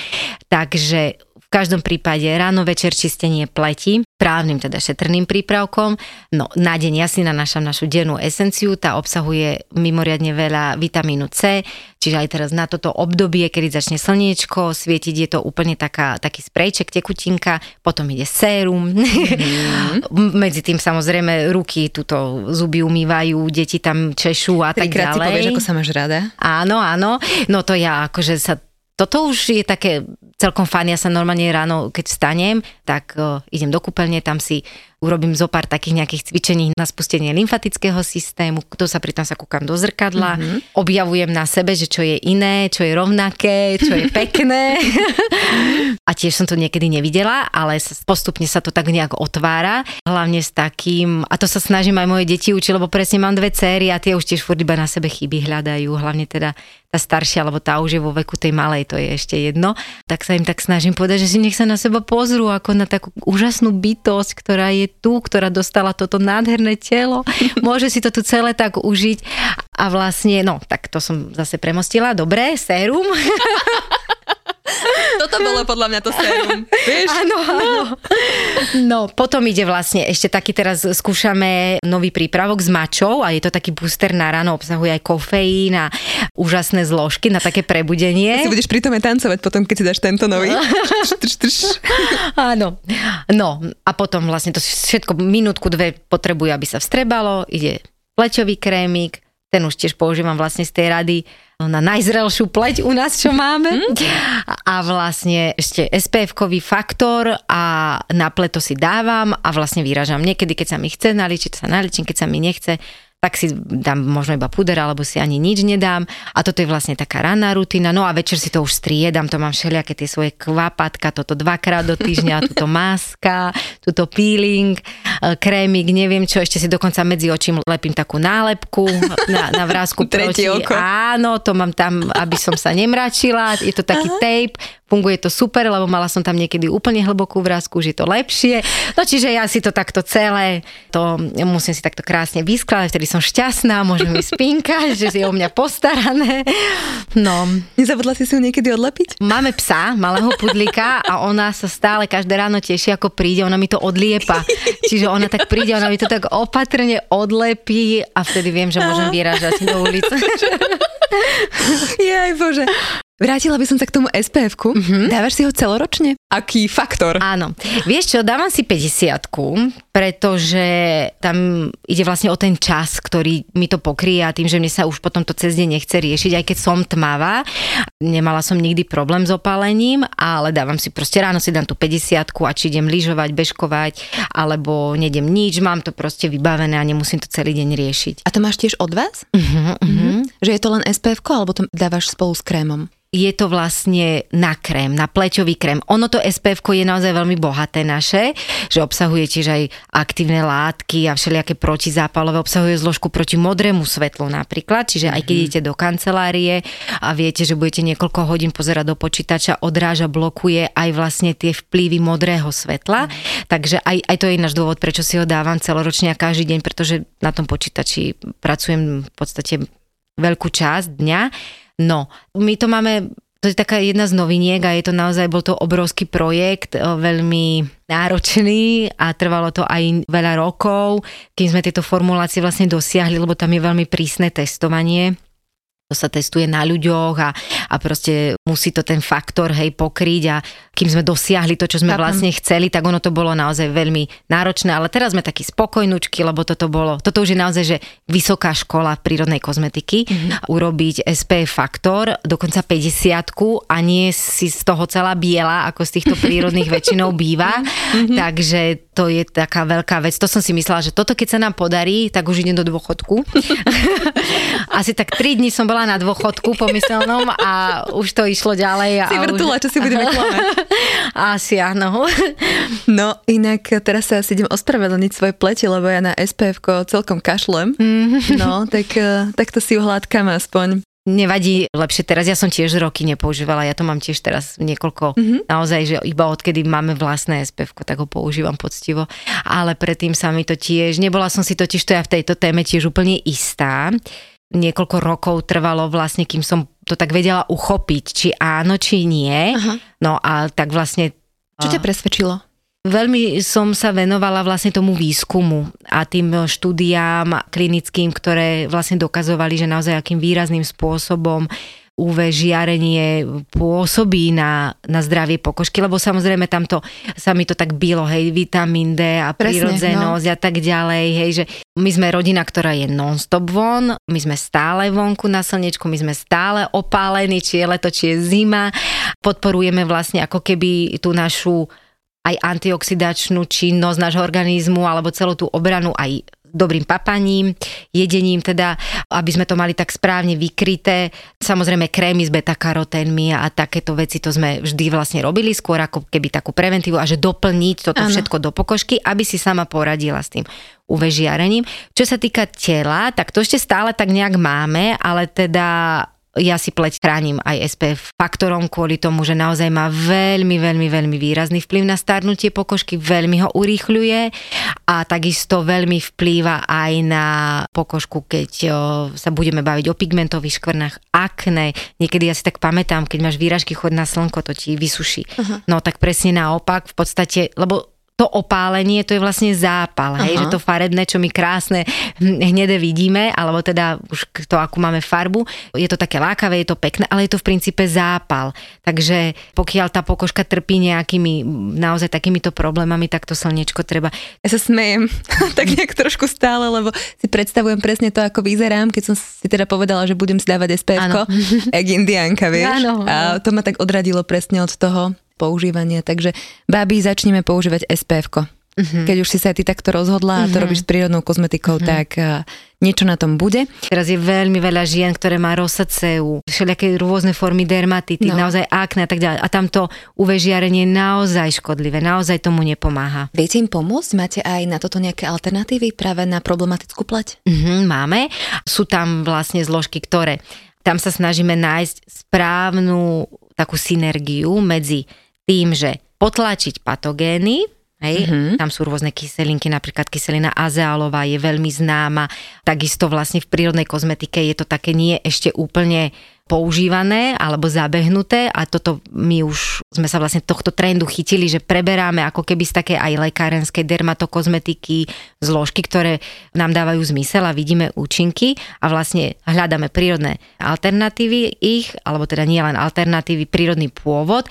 Takže každom prípade ráno, večer čistenie pleti, právnym teda šetrným prípravkom. No na deň jasne nanášam našu dennú esenciu, tá obsahuje mimoriadne veľa vitamínu C, čiže aj teraz na toto obdobie, kedy začne slniečko svietiť, je to úplne taká, taký sprejček, tekutinka, potom ide sérum. Mm-hmm. Medzi tým samozrejme ruky, tuto zuby umývajú, deti tam češú a tak ďalej. si povieš, ako sa máš rada. Áno, áno. No to ja akože sa toto už je také celkom fajn, ja sa normálne ráno, keď vstanem, tak uh, idem do kúpeľne, tam si urobím zo pár takých nejakých cvičení na spustenie lymfatického systému, to sa pritom sa kúkam do zrkadla, mm-hmm. objavujem na sebe, že čo je iné, čo je rovnaké, čo je pekné. a tiež som to niekedy nevidela, ale postupne sa to tak nejak otvára, hlavne s takým, a to sa snažím aj moje deti učiť, lebo presne mám dve céry a tie už tiež furt iba na sebe chyby hľadajú, hlavne teda tá staršia, alebo tá už je vo veku tej malej, to je ešte jedno, tak sa im tak snažím povedať, že si nech sa na seba pozrú ako na takú úžasnú bytosť, ktorá je tu, ktorá dostala toto nádherné telo, môže si to tu celé tak užiť. A vlastne, no, tak to som zase premostila, dobre, sérum. Toto bolo podľa mňa to sérum. Vieš? Áno, áno. No, potom ide vlastne, ešte taký teraz skúšame nový prípravok s mačou a je to taký booster na ráno, obsahuje aj kofeín a úžasné zložky na také prebudenie. Si budeš pritom aj tancovať potom, keď si dáš tento nový. Áno. No a potom vlastne to všetko minútku, dve potrebuje, aby sa vstrebalo. Ide plečový krémik, ten už tiež používam vlastne z tej rady na najzrelšiu pleť u nás, čo máme. Mm. A vlastne ešte SPF-kový faktor a na pleto si dávam a vlastne vyražam. Niekedy, keď sa mi chce naličiť, sa naličím, keď sa mi nechce, tak si dám možno iba puder, alebo si ani nič nedám. A toto je vlastne taká ranná rutina. No a večer si to už striedam, to mám všelijaké tie svoje kvapatka, toto dvakrát do týždňa, túto maska, túto peeling, e, krémik, neviem čo, ešte si dokonca medzi očím lepím takú nálepku na, na vrázku proti. oko. Áno, to mám tam, aby som sa nemračila. Je to taký tape, funguje to super, lebo mala som tam niekedy úplne hlbokú vrázku, už je to lepšie. No čiže ja si to takto celé, to musím si takto krásne vyskladať, vtedy som šťastná, môžem mi spínkať, že je o mňa postarané. No. Nezabudla si si ju niekedy odlepiť? Máme psa, malého pudlika a ona sa stále každé ráno teší, ako príde, ona mi to odliepa. Čiže ona tak príde, ona mi to tak opatrne odlepí a vtedy viem, že môžem vyražať do ulice. Jaj Bože. Vrátila by som sa k tomu SPF-ku. Mm-hmm. Dávaš si ho celoročne? Aký faktor? Áno. Vieš čo, dávam si 50 pretože tam ide vlastne o ten čas, ktorý mi to pokrie a tým, že mne sa už potom to cez deň nechce riešiť, aj keď som tmavá. Nemala som nikdy problém s opálením, ale dávam si proste ráno si dám tú 50 a či idem lyžovať, bežkovať, alebo nedem nič, mám to proste vybavené a nemusím to celý deň riešiť. A to máš tiež od vás? Uh-huh, uh-huh. Že je to len SPF, alebo to dávaš spolu s krémom? Je to vlastne na krém, na pleťový krém. Ono to SPF je naozaj veľmi bohaté naše, že obsahuje tiež aj aktívne látky a všelijaké protizápalové, obsahuje zložku proti modrému svetlu napríklad, čiže aj keď mhm. idete do kancelárie a viete, že budete niekoľko hodín pozerať do počítača, odráža, blokuje aj vlastne tie vplyvy modrého svetla, mm. takže aj, aj to je náš dôvod, prečo si ho dávam celoročne a každý deň, pretože na tom počítači pracujem v podstate veľkú časť dňa No, my to máme to je taká jedna z noviniek a je to naozaj, bol to obrovský projekt, veľmi náročný a trvalo to aj veľa rokov, kým sme tieto formulácie vlastne dosiahli, lebo tam je veľmi prísne testovanie. To sa testuje na ľuďoch a, a proste musí to ten faktor hej pokryť a kým sme dosiahli to, čo sme Chápem. vlastne chceli, tak ono to bolo naozaj veľmi náročné, ale teraz sme takí spokojnúčky, lebo toto bolo, toto už je naozaj, že vysoká škola prírodnej kozmetiky, mm-hmm. urobiť SP faktor, dokonca 50 a nie si z toho celá biela, ako z týchto prírodných väčšinou býva, mm-hmm. takže to je taká veľká vec. To som si myslela, že toto keď sa nám podarí, tak už idem do dôchodku. Asi tak 3 dní som bola na dôchodku pomyselnom a už to išlo ďalej. Si vrtula, už... čo si budeme klamať. Asi áno. No inak teraz sa asi idem ospravedlniť svoje pleti, lebo ja na SPF celkom kašlem. Mm. No, tak, eh, tak to si uhľadkam aspoň. Nevadí, lepšie teraz, ja som tiež roky nepoužívala, ja to mám tiež teraz niekoľko, mm-hmm. naozaj, že iba odkedy máme vlastné SPF, tak ho používam poctivo, ale predtým sa mi to tiež, nebola som si totiž to ja v tejto téme tiež úplne istá, niekoľko rokov trvalo vlastne, kým som to tak vedela uchopiť, či áno, či nie. Aha. No a tak vlastne... Čo ťa presvedčilo? Veľmi som sa venovala vlastne tomu výskumu a tým štúdiám klinickým, ktoré vlastne dokazovali, že naozaj akým výrazným spôsobom UV žiarenie pôsobí na, na zdravie pokožky, lebo samozrejme tamto sa mi to tak bylo, hej, vitamín D a prírodzenosť no. a tak ďalej, hej, že my sme rodina, ktorá je non-stop von, my sme stále vonku na slnečku, my sme stále opálení, či je leto, či je zima, podporujeme vlastne ako keby tú našu aj antioxidačnú činnosť nášho organizmu alebo celú tú obranu aj dobrým papaním, jedením teda, aby sme to mali tak správne vykryté. Samozrejme krémy s beta-karoténmi a takéto veci to sme vždy vlastne robili skôr ako keby takú preventívu a že doplniť toto ano. všetko do pokožky, aby si sama poradila s tým UV žiarením. Čo sa týka tela, tak to ešte stále tak nejak máme, ale teda ja si pleť chránim aj SPF faktorom kvôli tomu, že naozaj má veľmi, veľmi, veľmi výrazný vplyv na starnutie pokožky, veľmi ho urýchľuje a takisto veľmi vplýva aj na pokožku, keď sa budeme baviť o pigmentových škvrnách, akné. Niekedy ja si tak pamätám, keď máš výražky chod na slnko, to ti vysuší. Uh-huh. No tak presne naopak, v podstate, lebo to opálenie, to je vlastne zápal, hej, že to farebné, čo my krásne hnede vidíme, alebo teda už to, akú máme farbu, je to také lákavé, je to pekné, ale je to v princípe zápal. Takže pokiaľ tá pokožka trpí nejakými naozaj takýmito problémami, tak to slnečko treba. Ja sa smejem tak nejak trošku stále, lebo si predstavujem presne to, ako vyzerám, keď som si teda povedala, že budem si dávať SPF, jak indianka, vieš. Áno, A to ma tak odradilo presne od toho používania. Takže, babi, začneme používať SPF. Uh-huh. Keď už si sa ty takto rozhodla a to uh-huh. robíš s prírodnou kozmetikou, uh-huh. tak uh, niečo na tom bude. Teraz je veľmi veľa žien, ktoré má rosaceu, všelijaké rôzne formy dermatity, no. naozaj akné a tak ďalej. A tamto UV žiarenie je naozaj škodlivé, naozaj tomu nepomáha. Viete im pomôcť? Máte aj na toto nejaké alternatívy práve na problematickú plať? Uh-huh, máme. Sú tam vlastne zložky, ktoré tam sa snažíme nájsť správnu takú synergiu medzi tým, že potlačiť patogény, Hej, mm-hmm. tam sú rôzne kyselinky, napríklad kyselina azealová je veľmi známa. Takisto vlastne v prírodnej kozmetike je to také nie ešte úplne používané alebo zabehnuté a toto my už sme sa vlastne tohto trendu chytili, že preberáme ako keby z také aj lekárenskej dermatokozmetiky zložky, ktoré nám dávajú zmysel a vidíme účinky a vlastne hľadáme prírodné alternatívy ich, alebo teda nie len alternatívy, prírodný pôvod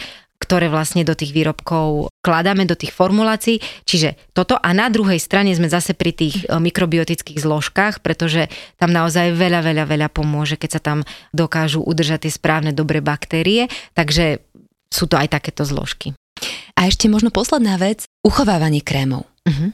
ktoré vlastne do tých výrobkov kladáme do tých formulácií. Čiže toto a na druhej strane sme zase pri tých e, mikrobiotických zložkách, pretože tam naozaj veľa, veľa, veľa pomôže, keď sa tam dokážu udržať tie správne dobré baktérie. Takže sú to aj takéto zložky. A ešte možno posledná vec, uchovávanie krémov. Uh-huh.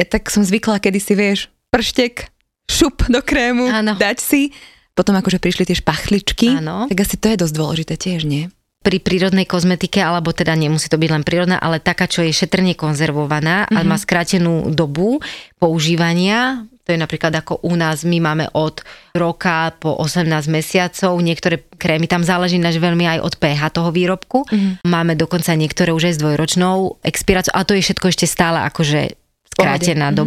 Ja tak som zvykla, kedy si vieš, prštek, šup do krému, ano. dať si, potom akože prišli tie špachličky, ano. tak asi to je dosť dôležité tiež, nie? Pri prírodnej kozmetike, alebo teda nemusí to byť len prírodná, ale taká, čo je šetrne konzervovaná mm-hmm. a mhm. má skrátenú dobu používania, to je napríklad ako u nás, my máme od roka po 18 mesiacov, niektoré krémy, tam záleží naš veľmi aj od pH toho výrobku. Mm-hmm. Máme dokonca niektoré už aj s dvojročnou expiráciou, a to je všetko ešte stále akože skrátená mm-hmm.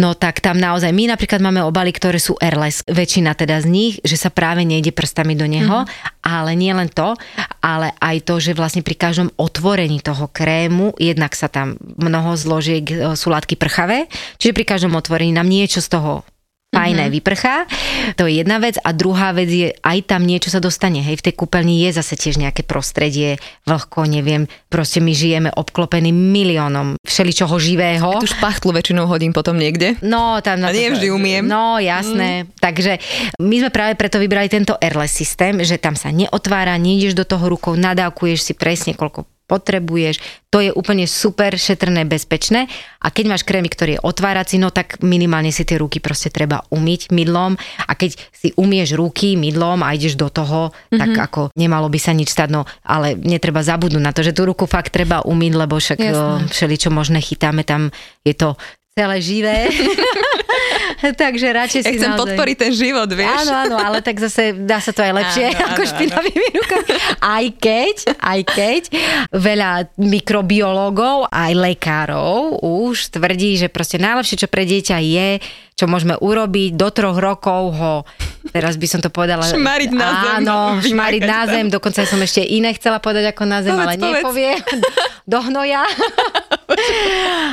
No tak tam naozaj my napríklad máme obaly, ktoré sú airless, väčšina teda z nich, že sa práve nejde prstami do neho, mm-hmm. ale nie len to, ale aj to, že vlastne pri každom otvorení toho krému, jednak sa tam mnoho zložiek e, sú látky prchavé, čiže pri každom otvorení nám niečo z toho fajné mm-hmm. vyprchá. To je jedna vec. A druhá vec je, aj tam niečo sa dostane. Hej, v tej kúpeľni je zase tiež nejaké prostredie, vlhko, neviem. Proste my žijeme obklopení miliónom všeličoho živého. Tu špachtlu väčšinou hodím potom niekde. No, tam na A nie vždy umiem. No, jasné. Mm. Takže my sme práve preto vybrali tento airless systém, že tam sa neotvára, nejdeš do toho rukou, nadávkuješ si presne koľko potrebuješ. To je úplne super, šetrné, bezpečné. A keď máš krémy, ktorý je otvárací, no tak minimálne si tie ruky proste treba umyť mydlom. A keď si umieš ruky mydlom a ideš do toho, mm-hmm. tak mhm. ako nemalo by sa nič stať. No ale netreba zabudnúť na to, že tú ruku fakt treba umyť, lebo však všeli čo možné chytáme tam, je to celé živé. Takže radšej si ja chcem naozaj... podporiť ten život, vieš. Áno, áno, ale tak zase dá sa to aj lepšie áno, ako špinavými rukami. Aj keď, aj keď veľa mikrobiológov, aj lekárov už tvrdí, že proste najlepšie, čo pre dieťa je, čo môžeme urobiť, do troch rokov ho, teraz by som to povedala... Šmariť na zem. Áno, šmariť na zem, dokonca som ešte iné chcela povedať ako na zem, povedz, ale povedz. nepovie. Do hnoja.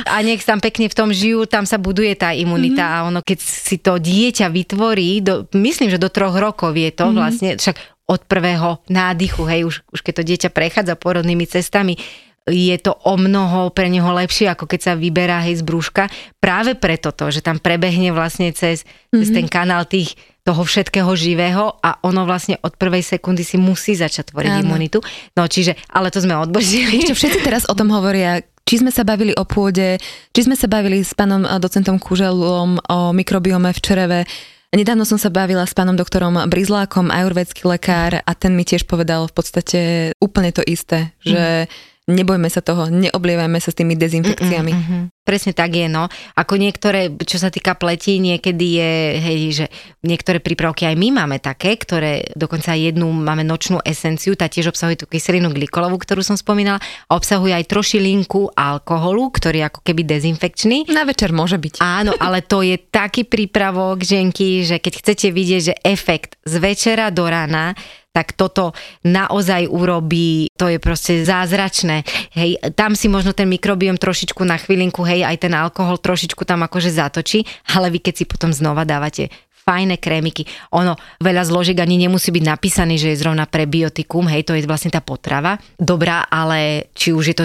A nech tam pekne v tom žijú, tam sa buduje tá imunita mm-hmm. a ono, keď si to dieťa vytvorí, do, myslím, že do troch rokov je to mm-hmm. vlastne, však od prvého nádychu, hej, už, už keď to dieťa prechádza porodnými cestami, je to o mnoho pre neho lepšie, ako keď sa vyberá hej z brúška. Práve preto to, že tam prebehne vlastne cez, mm-hmm. cez ten kanál tých toho všetkého živého a ono vlastne od prvej sekundy si musí začať tvoriť Áno. imunitu. No čiže, ale to sme odbožili. Ešte všetci teraz o tom hovoria, či sme sa bavili o pôde, či sme sa bavili s pánom docentom Kuželom o mikrobiome v čereve, Nedávno som sa bavila s pánom doktorom Brizlákom, ajurvedský lekár a ten mi tiež povedal v podstate úplne to isté, že mm nebojme sa toho, neoblievajme sa s tými dezinfekciami. Mm-hmm. Presne tak je, no. Ako niektoré, čo sa týka pleti, niekedy je, hej, že niektoré prípravky aj my máme také, ktoré dokonca jednu máme nočnú esenciu, tá tiež obsahuje tú kyselinu glikolovú, ktorú som spomínala, a obsahuje aj trošilinku alkoholu, ktorý je ako keby dezinfekčný. Na večer môže byť. Áno, ale to je taký prípravok, ženky, že keď chcete vidieť, že efekt z večera do rána, tak toto naozaj urobí, to je proste zázračné. Hej, tam si možno ten mikrobiom trošičku na chvílinku, hej, aj ten alkohol trošičku tam akože zatočí, ale vy keď si potom znova dávate fajné krémiky. Ono, veľa zložiek ani nemusí byť napísaný, že je zrovna prebiotikum, hej, to je vlastne tá potrava. Dobrá, ale či už je to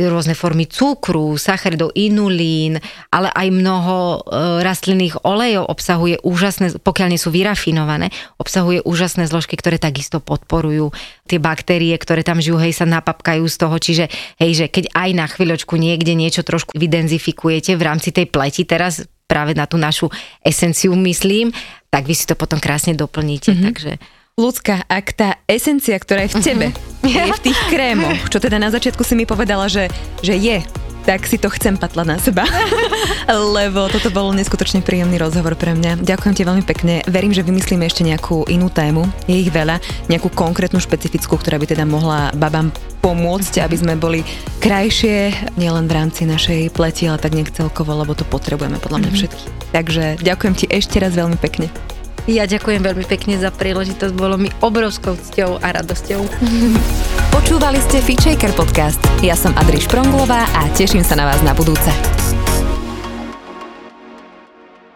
rôzne formy cukru, sacharidov, inulín, ale aj mnoho e, rastlinných olejov obsahuje úžasné, pokiaľ nie sú vyrafinované, obsahuje úžasné zložky, ktoré takisto podporujú tie baktérie, ktoré tam žijú, hej, sa napapkajú z toho, čiže hej, že keď aj na chvíľočku niekde niečo trošku vydenzifikujete v rámci tej pleti, teraz práve na tú našu esenciu myslím, tak vy si to potom krásne doplníte. Mm-hmm. Takže Ľudská, ak tá esencia, ktorá je v tebe, uh-huh. je v tých krémoch, čo teda na začiatku si mi povedala, že, že je, tak si to chcem patlať na seba. Lebo toto bol neskutočne príjemný rozhovor pre mňa. Ďakujem ti veľmi pekne. Verím, že vymyslíme ešte nejakú inú tému. Je ich veľa. Nejakú konkrétnu špecifickú, ktorá by teda mohla babám pomôcť, aby sme boli krajšie, nielen v rámci našej pleti, ale tak nech celkovo, lebo to potrebujeme podľa mňa mhm. všetky. Takže ďakujem ti ešte raz veľmi pekne. Ja ďakujem veľmi pekne za príležitosť, bolo mi obrovskou cťou a radosťou. Počúvali ste Fitchaker podcast. Ja som Adriš Pronglová a teším sa na vás na budúce.